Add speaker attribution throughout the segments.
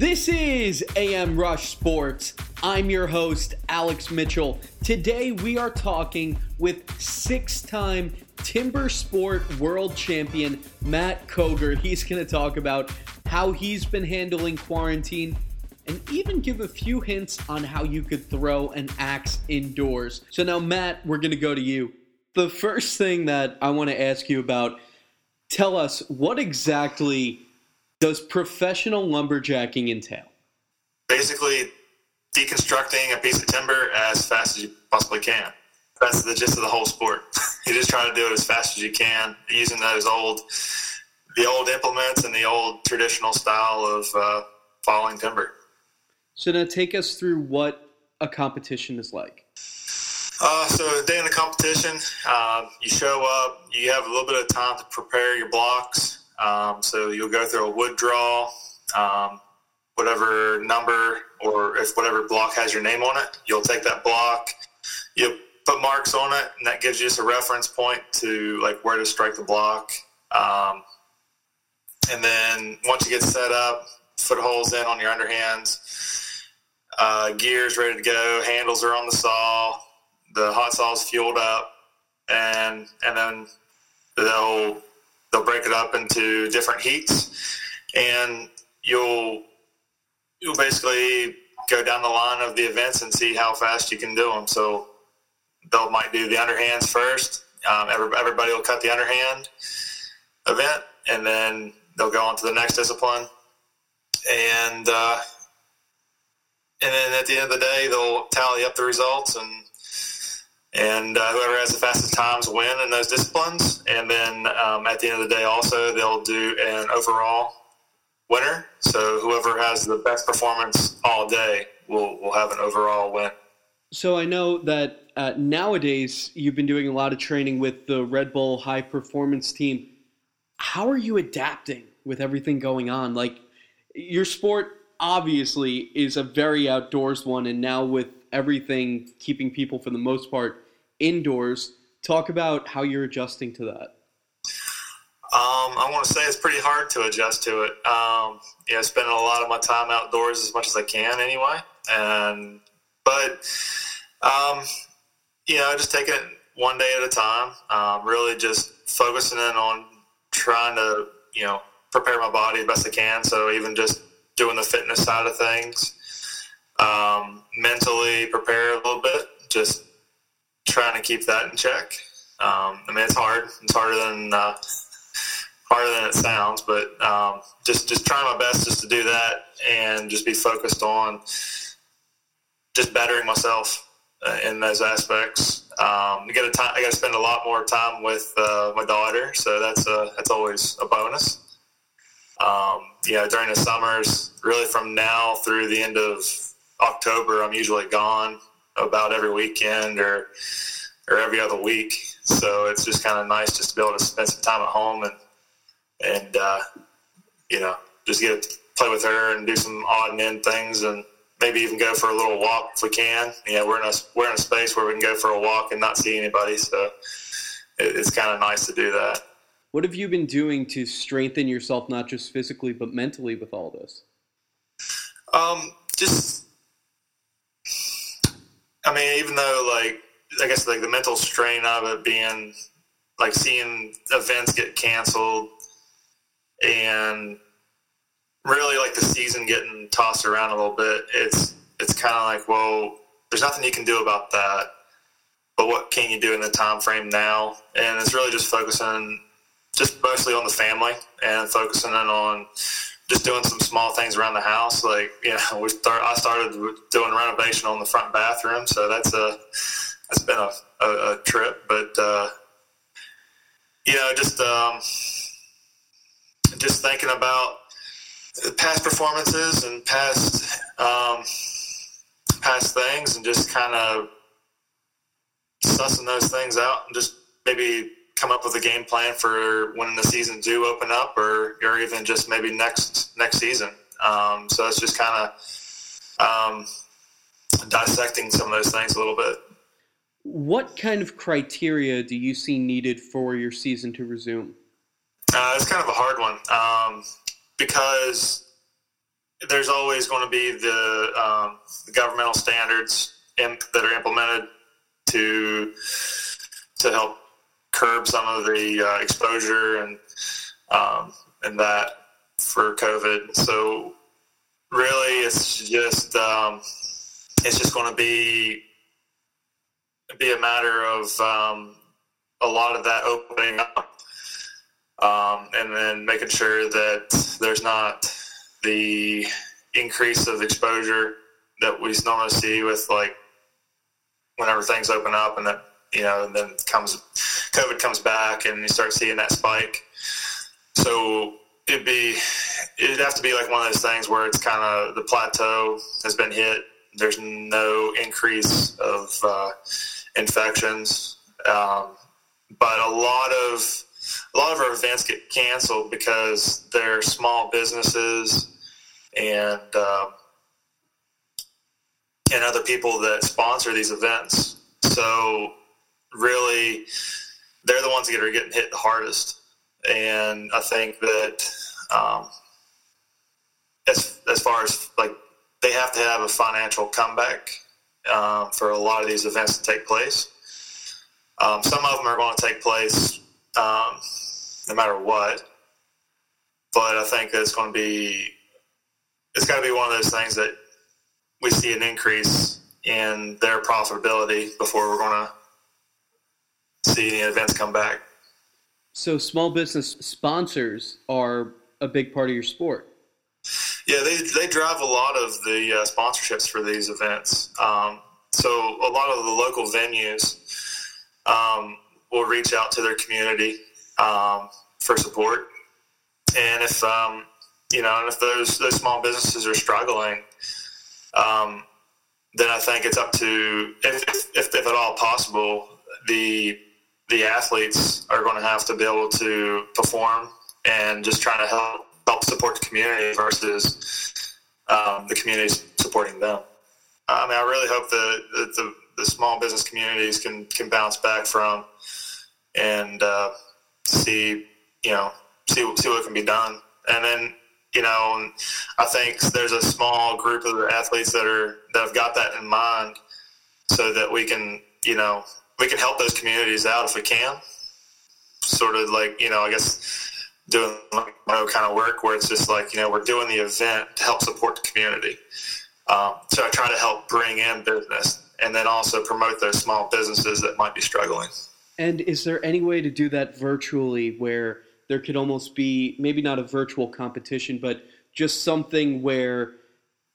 Speaker 1: This is AM Rush Sports. I'm your host, Alex Mitchell. Today we are talking with six time Timber Sport World Champion Matt Cogar. He's going to talk about how he's been handling quarantine and even give a few hints on how you could throw an axe indoors. So now, Matt, we're going to go to you. The first thing that I want to ask you about tell us what exactly does professional lumberjacking entail?
Speaker 2: Basically, deconstructing a piece of timber as fast as you possibly can. That's the gist of the whole sport. you just try to do it as fast as you can using those old, the old implements and the old traditional style of uh, falling timber.
Speaker 1: So now take us through what a competition is like.
Speaker 2: Uh, so the day in the competition, uh, you show up. You have a little bit of time to prepare your blocks. Um, so you'll go through a wood draw, um, whatever number or if whatever block has your name on it. You'll take that block. You put marks on it, and that gives you just a reference point to like where to strike the block. Um, and then once you get set up, footholds in on your underhands, uh, gears ready to go, handles are on the saw, the hot saw is fueled up, and and then they'll they'll break it up into different heats, and you'll you'll basically go down the line of the events and see how fast you can do them. So they'll might do the underhands first. Um, every, everybody will cut the underhand event, and then they'll go on to the next discipline, and uh, and then at the end of the day, they'll tally up the results and and uh, whoever has the fastest times win in those disciplines. And then um, at the end of the day, also they'll do an overall winner. So whoever has the best performance all day will will have an overall win.
Speaker 1: So I know that uh, nowadays you've been doing a lot of training with the Red Bull High Performance Team. How are you adapting with everything going on? Like your sport obviously is a very outdoors one, and now with everything keeping people for the most part indoors, talk about how you're adjusting to that.
Speaker 2: Um, I want to say it's pretty hard to adjust to it. Um, you know, spending a lot of my time outdoors as much as I can anyway, and but um, you know, just taking it one day at a time. Um, really, just focusing in on trying to you know prepare my body as best I can. So even just doing the fitness side of things, um, prepare a little bit, just trying to keep that in check. Um, I mean, it's hard. It's harder than uh, harder than it sounds, but um, just just trying my best just to do that and just be focused on just bettering myself uh, in those aspects. Um, I got to I got to spend a lot more time with uh, my daughter, so that's a, that's always a bonus. Um, you know, during the summers, really from now through the end of October, I'm usually gone about every weekend or or every other week. So it's just kind of nice just to be able to spend some time at home and and uh, you know just get to play with her and do some odd and end things and maybe even go for a little walk if we can. You know, we're in a we're in a space where we can go for a walk and not see anybody, so it, it's kind of nice to do that.
Speaker 1: What have you been doing to strengthen yourself, not just physically but mentally, with all this?
Speaker 2: Um, just I mean, even though like I guess like the mental strain of it being like seeing events get canceled and really like the season getting tossed around a little bit, it's it's kind of like, well, there's nothing you can do about that. But what can you do in the time frame now? And it's really just focusing, just mostly on the family and focusing in on just doing some small things around the house. Like, you know, we start, I started doing renovation on the front bathroom, so that's a that's been a, a, a trip. But uh, you know, just um, just thinking about past performances and past um, past things, and just kind of sussing those things out, and just maybe come up with a game plan for when the season do open up, or or even just maybe next next season. Um, so it's just kind of um, dissecting some of those things a little bit.
Speaker 1: What kind of criteria do you see needed for your season to resume?
Speaker 2: Uh, it's kind of a hard one um, because there's always going to be the, um, the governmental standards imp- that are implemented to to help curb some of the uh, exposure and um, and that for COVID. So really, it's just um, it's just going to be be a matter of um, a lot of that opening up, um, and then making sure that there's not the increase of exposure that we normally see with like whenever things open up, and that you know, and then comes COVID comes back, and you start seeing that spike. So it'd be it'd have to be like one of those things where it's kind of the plateau has been hit. There's no increase of uh, infections, um, but a lot of a lot of our events get canceled because they're small businesses and um, and other people that sponsor these events. So really, they're the ones that are getting hit the hardest. And I think that um, as as far as like they have to have a financial comeback um, for a lot of these events to take place. Um, some of them are going to take place um, no matter what, but I think it's going to be it's got to be one of those things that we see an increase in their profitability before we're going to see any events come back.
Speaker 1: So, small business sponsors are a big part of your sport.
Speaker 2: Yeah, they, they drive a lot of the uh, sponsorships for these events. Um, so, a lot of the local venues um, will reach out to their community um, for support. And if um, you know, and if those those small businesses are struggling, um, then I think it's up to if, if, if at all possible the the athletes are going to have to be able to perform and just trying to help help support the community versus um, the community supporting them. I mean, I really hope that, the, the small business communities can can bounce back from and uh, see you know see see what can be done, and then you know, I think there's a small group of athletes that are that have got that in mind, so that we can, you know, we can help those communities out if we can. Sort of like, you know, I guess doing like kind of work where it's just like, you know, we're doing the event to help support the community. Um, so I try to help bring in business and then also promote those small businesses that might be struggling.
Speaker 1: And is there any way to do that virtually where there could almost be maybe not a virtual competition, but just something where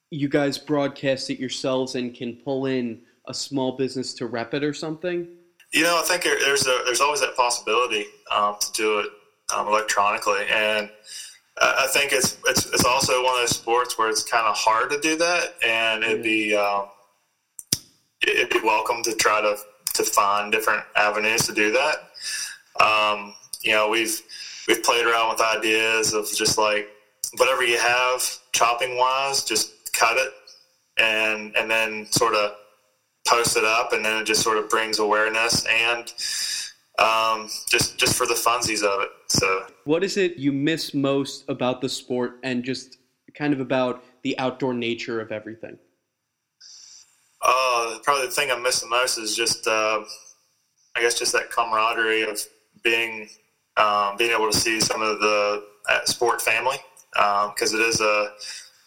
Speaker 1: you guys broadcast it yourselves and can pull in a small business to rep it or something?
Speaker 2: You know, I think there's a, there's always that possibility um, to do it um, electronically, and I think it's, it's it's also one of those sports where it's kind of hard to do that, and it'd be um, it'd be welcome to try to to find different avenues to do that. Um, you know, we've we've played around with ideas of just like whatever you have chopping wise, just cut it and and then sort of post it up, and then it just sort of brings awareness and um, just just for the funsies of it. So,
Speaker 1: what is it you miss most about the sport, and just kind of about the outdoor nature of everything?
Speaker 2: Uh, probably the thing I miss the most is just, uh, I guess, just that camaraderie of being um, being able to see some of the uh, sport family because um, it is a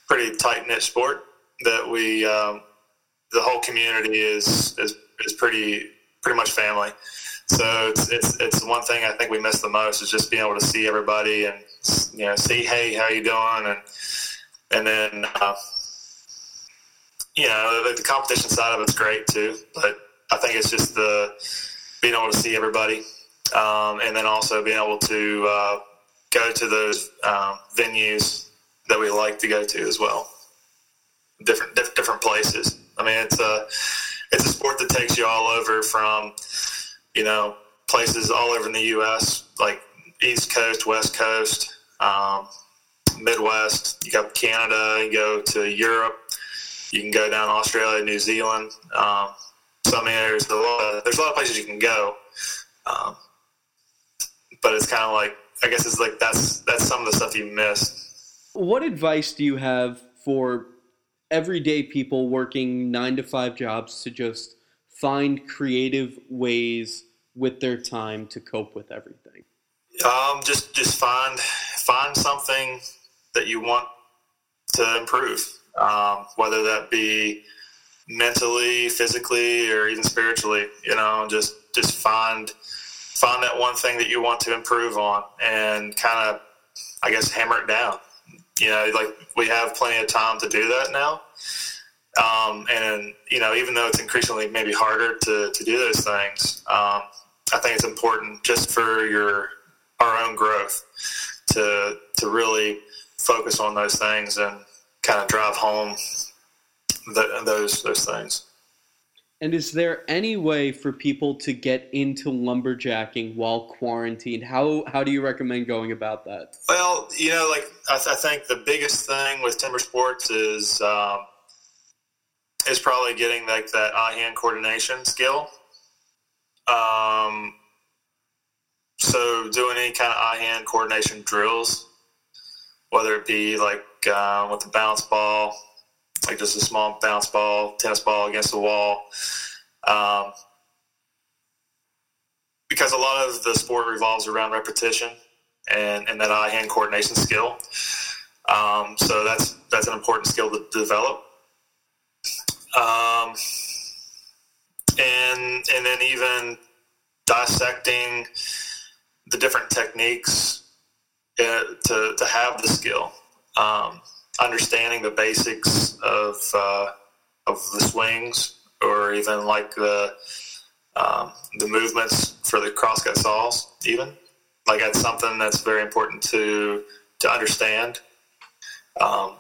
Speaker 2: pretty tight knit sport that we um, the whole community is is is pretty pretty much family. So it's it's it's one thing I think we miss the most is just being able to see everybody and you know see hey how you doing and and then uh, you know the, the competition side of it's great too, but I think it's just the being able to see everybody um, and then also being able to uh, go to those um, venues that we like to go to as well, different diff- different places. I mean, it's a it's a sport that takes you all over from you know places all over in the U.S. like East Coast, West Coast, um, Midwest. You go Canada. You go to Europe. You can go down Australia, New Zealand. Um, so there's a lot. Of, there's a lot of places you can go. Um, but it's kind of like I guess it's like that's that's some of the stuff you miss.
Speaker 1: What advice do you have for everyday people working nine to five jobs to just find creative ways with their time to cope with everything?
Speaker 2: Um, just just find find something that you want to improve, um, whether that be mentally, physically, or even spiritually. You know, just just find find that one thing that you want to improve on, and kind of, I guess, hammer it down. You know, like we have plenty of time to do that now. Um, and you know, even though it's increasingly maybe harder to, to do those things, um, I think it's important just for your our own growth to to really focus on those things and kind of drive home the, those those things.
Speaker 1: And is there any way for people to get into lumberjacking while quarantined? How how do you recommend going about that?
Speaker 2: Well, you know, like I, th- I think the biggest thing with timber sports is um, is probably getting like that eye hand coordination skill. Um, so doing any kind of eye hand coordination drills, whether it be like uh, with the bounce ball, like just a small bounce ball, tennis ball against the wall. Um, because a lot of the sport revolves around repetition and, and that eye hand coordination skill. Um, so that's that's an important skill to develop. Um, and and then even dissecting the different techniques uh, to to have the skill, um, understanding the basics of uh, of the swings, or even like the um, the movements for the crosscut saws, even like that's something that's very important to to understand. Um,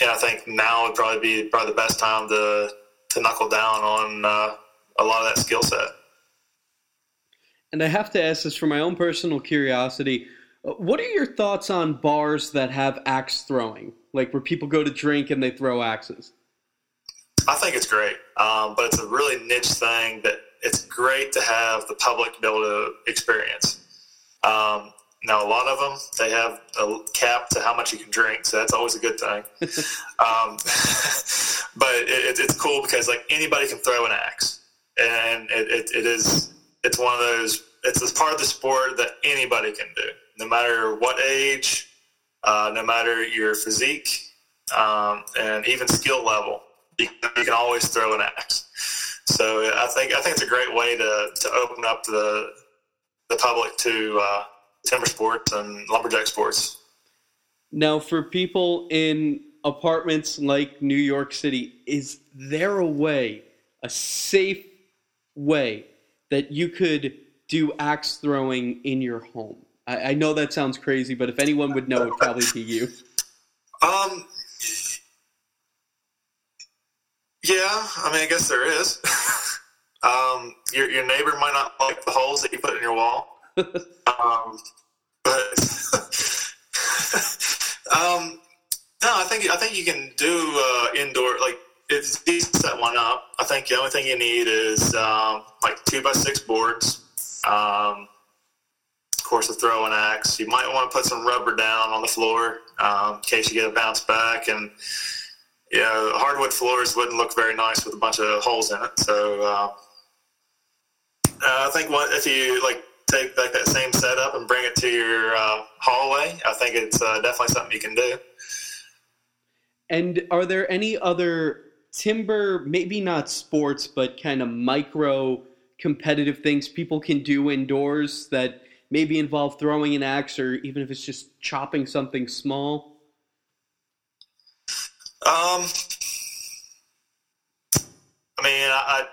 Speaker 2: and I think now would probably be probably the best time to to knuckle down on uh, a lot of that skill set.
Speaker 1: And I have to ask this for my own personal curiosity. Uh, what are your thoughts on bars that have axe throwing, like where people go to drink and they throw axes?
Speaker 2: I think it's great, um, but it's a really niche thing that it's great to have the public be able to experience. Um, now, a lot of them they have a cap to how much you can drink, so that's always a good thing. um, but it, it's cool because like anybody can throw an axe, and it, it, it is it's one of those it's this part of the sport that anybody can do, no matter what age, uh, no matter your physique, um, and even skill level. You, you can always throw an axe. So I think I think it's a great way to, to open up the the public to uh, timber sports and lumberjack sports.
Speaker 1: Now, for people in apartments like New York City, is there a way, a safe way, that you could do axe throwing in your home? I, I know that sounds crazy, but if anyone would know, it'd probably be you.
Speaker 2: Um, yeah, I mean, I guess there is. um, your your neighbor might not like the holes that you put in your wall. um, but um, no, I think I think you can do uh, indoor like it's easy to set one up. I think the only thing you need is um, like two by six boards. Um, course, a throwing axe. You might want to put some rubber down on the floor um, in case you get a bounce back. And you know, hardwood floors wouldn't look very nice with a bunch of holes in it. So uh, I think what if you like take like that same setup and bring it to your uh, hallway, I think it's uh, definitely something you can do.
Speaker 1: And are there any other timber, maybe not sports, but kind of micro competitive things people can do indoors that maybe involve throwing an axe or even if it's just chopping something small?
Speaker 2: Um, I mean, I, I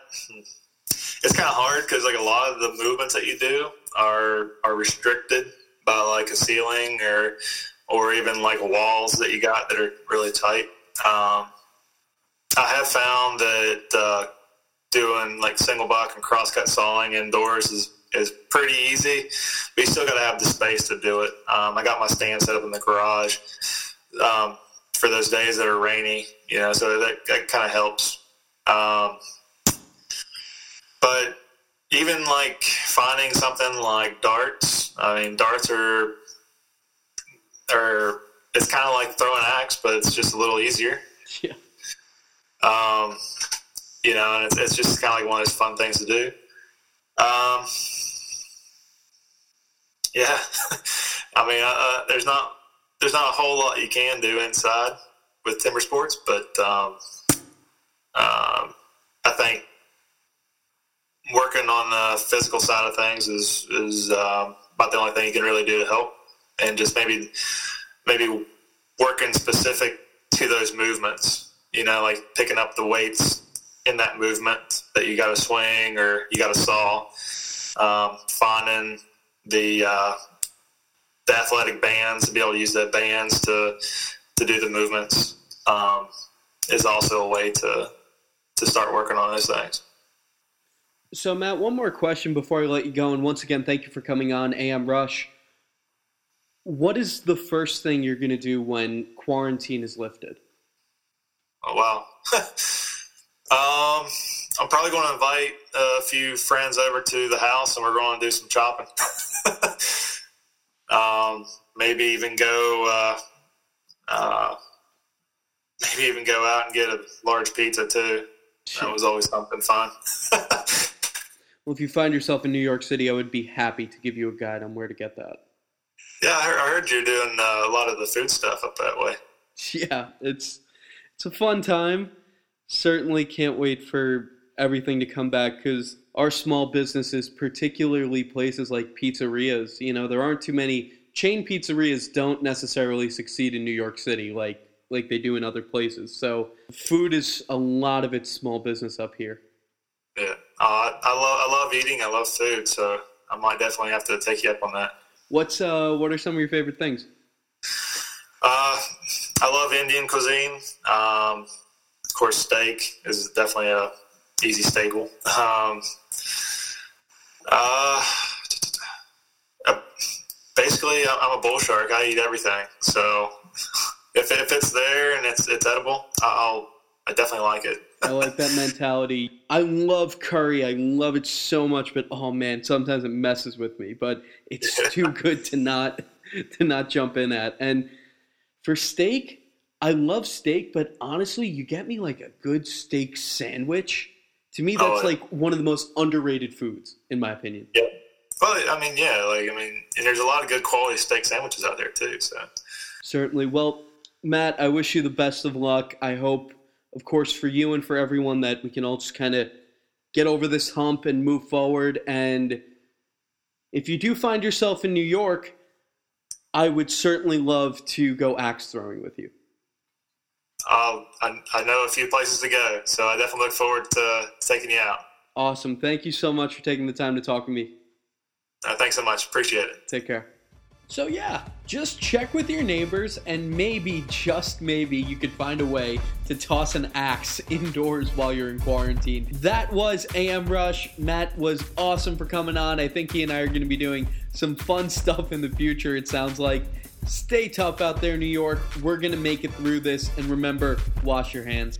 Speaker 2: it's kind of hard because like a lot of the movements that you do are are restricted by like a ceiling or or even like walls that you got that are really tight. Um, I have found that uh, doing like single buck and crosscut sawing indoors is is pretty easy, but you still got to have the space to do it. Um, I got my stand set up in the garage um, for those days that are rainy, you know, so that, that kind of helps. Um, but even like finding something like darts, I mean, darts are are it's kind of like throwing an axe, but it's just a little easier.
Speaker 1: Yeah.
Speaker 2: Um, you know, and it's, it's just kind of like one of those fun things to do. Um, yeah, I mean, uh, uh, there's not there's not a whole lot you can do inside with timber sports, but um, um, I think working on the physical side of things is is um, about the only thing you can really do to help, and just maybe maybe working specific to those movements. You know, like picking up the weights in that movement that you got to swing or you got to saw. Um, finding the uh, the athletic bands to be able to use the bands to to do the movements um, is also a way to to start working on those things.
Speaker 1: So, Matt, one more question before I let you go. And once again, thank you for coming on AM Rush. What is the first thing you're going to do when quarantine is lifted?
Speaker 2: Oh, wow. um, I'm probably going to invite a few friends over to the house and we're going to do some chopping. um, maybe even go, uh, uh, maybe even go out and get a large pizza too. That was always something fun.
Speaker 1: well, if you find yourself in New York City, I would be happy to give you a guide on where to get that.
Speaker 2: Yeah, I heard, you're doing uh, a lot of the food stuff up that way.
Speaker 1: Yeah, it's it's a fun time. Certainly can't wait for everything to come back because our small businesses, particularly places like pizzerias, you know, there aren't too many chain pizzerias don't necessarily succeed in New York City like like they do in other places. So food is a lot of its small business up here.
Speaker 2: Yeah, uh, I love I love eating. I love food, so I might definitely have to take you up on that.
Speaker 1: What's uh what are some of your favorite things?
Speaker 2: Uh, I love Indian cuisine. Um, of course, steak is definitely a easy staple. Um, uh, uh basically, I'm a bull shark. I eat everything. So if, if it's there and it's it's edible, I'll I definitely like it.
Speaker 1: I like that mentality. I love curry. I love it so much, but oh man, sometimes it messes with me. But it's too good to not to not jump in at. And for steak, I love steak, but honestly, you get me like a good steak sandwich. To me, oh, that's oh, like one of the most underrated foods, in my opinion.
Speaker 2: Yeah. Well, I mean, yeah, like I mean, and there's a lot of good quality steak sandwiches out there too. So
Speaker 1: certainly. Well, Matt, I wish you the best of luck. I hope, of course, for you and for everyone that we can all just kind of get over this hump and move forward. And if you do find yourself in New York, I would certainly love to go axe throwing with you.
Speaker 2: Uh, I, I know a few places to go, so I definitely look forward to taking you out.
Speaker 1: Awesome. Thank you so much for taking the time to talk to me.
Speaker 2: Uh, thanks so much. Appreciate it.
Speaker 1: Take care. So, yeah, just check with your neighbors, and maybe, just maybe, you could find a way to toss an axe indoors while you're in quarantine. That was AM Rush. Matt was awesome for coming on. I think he and I are going to be doing some fun stuff in the future, it sounds like. Stay tough out there, New York. We're going to make it through this. And remember, wash your hands.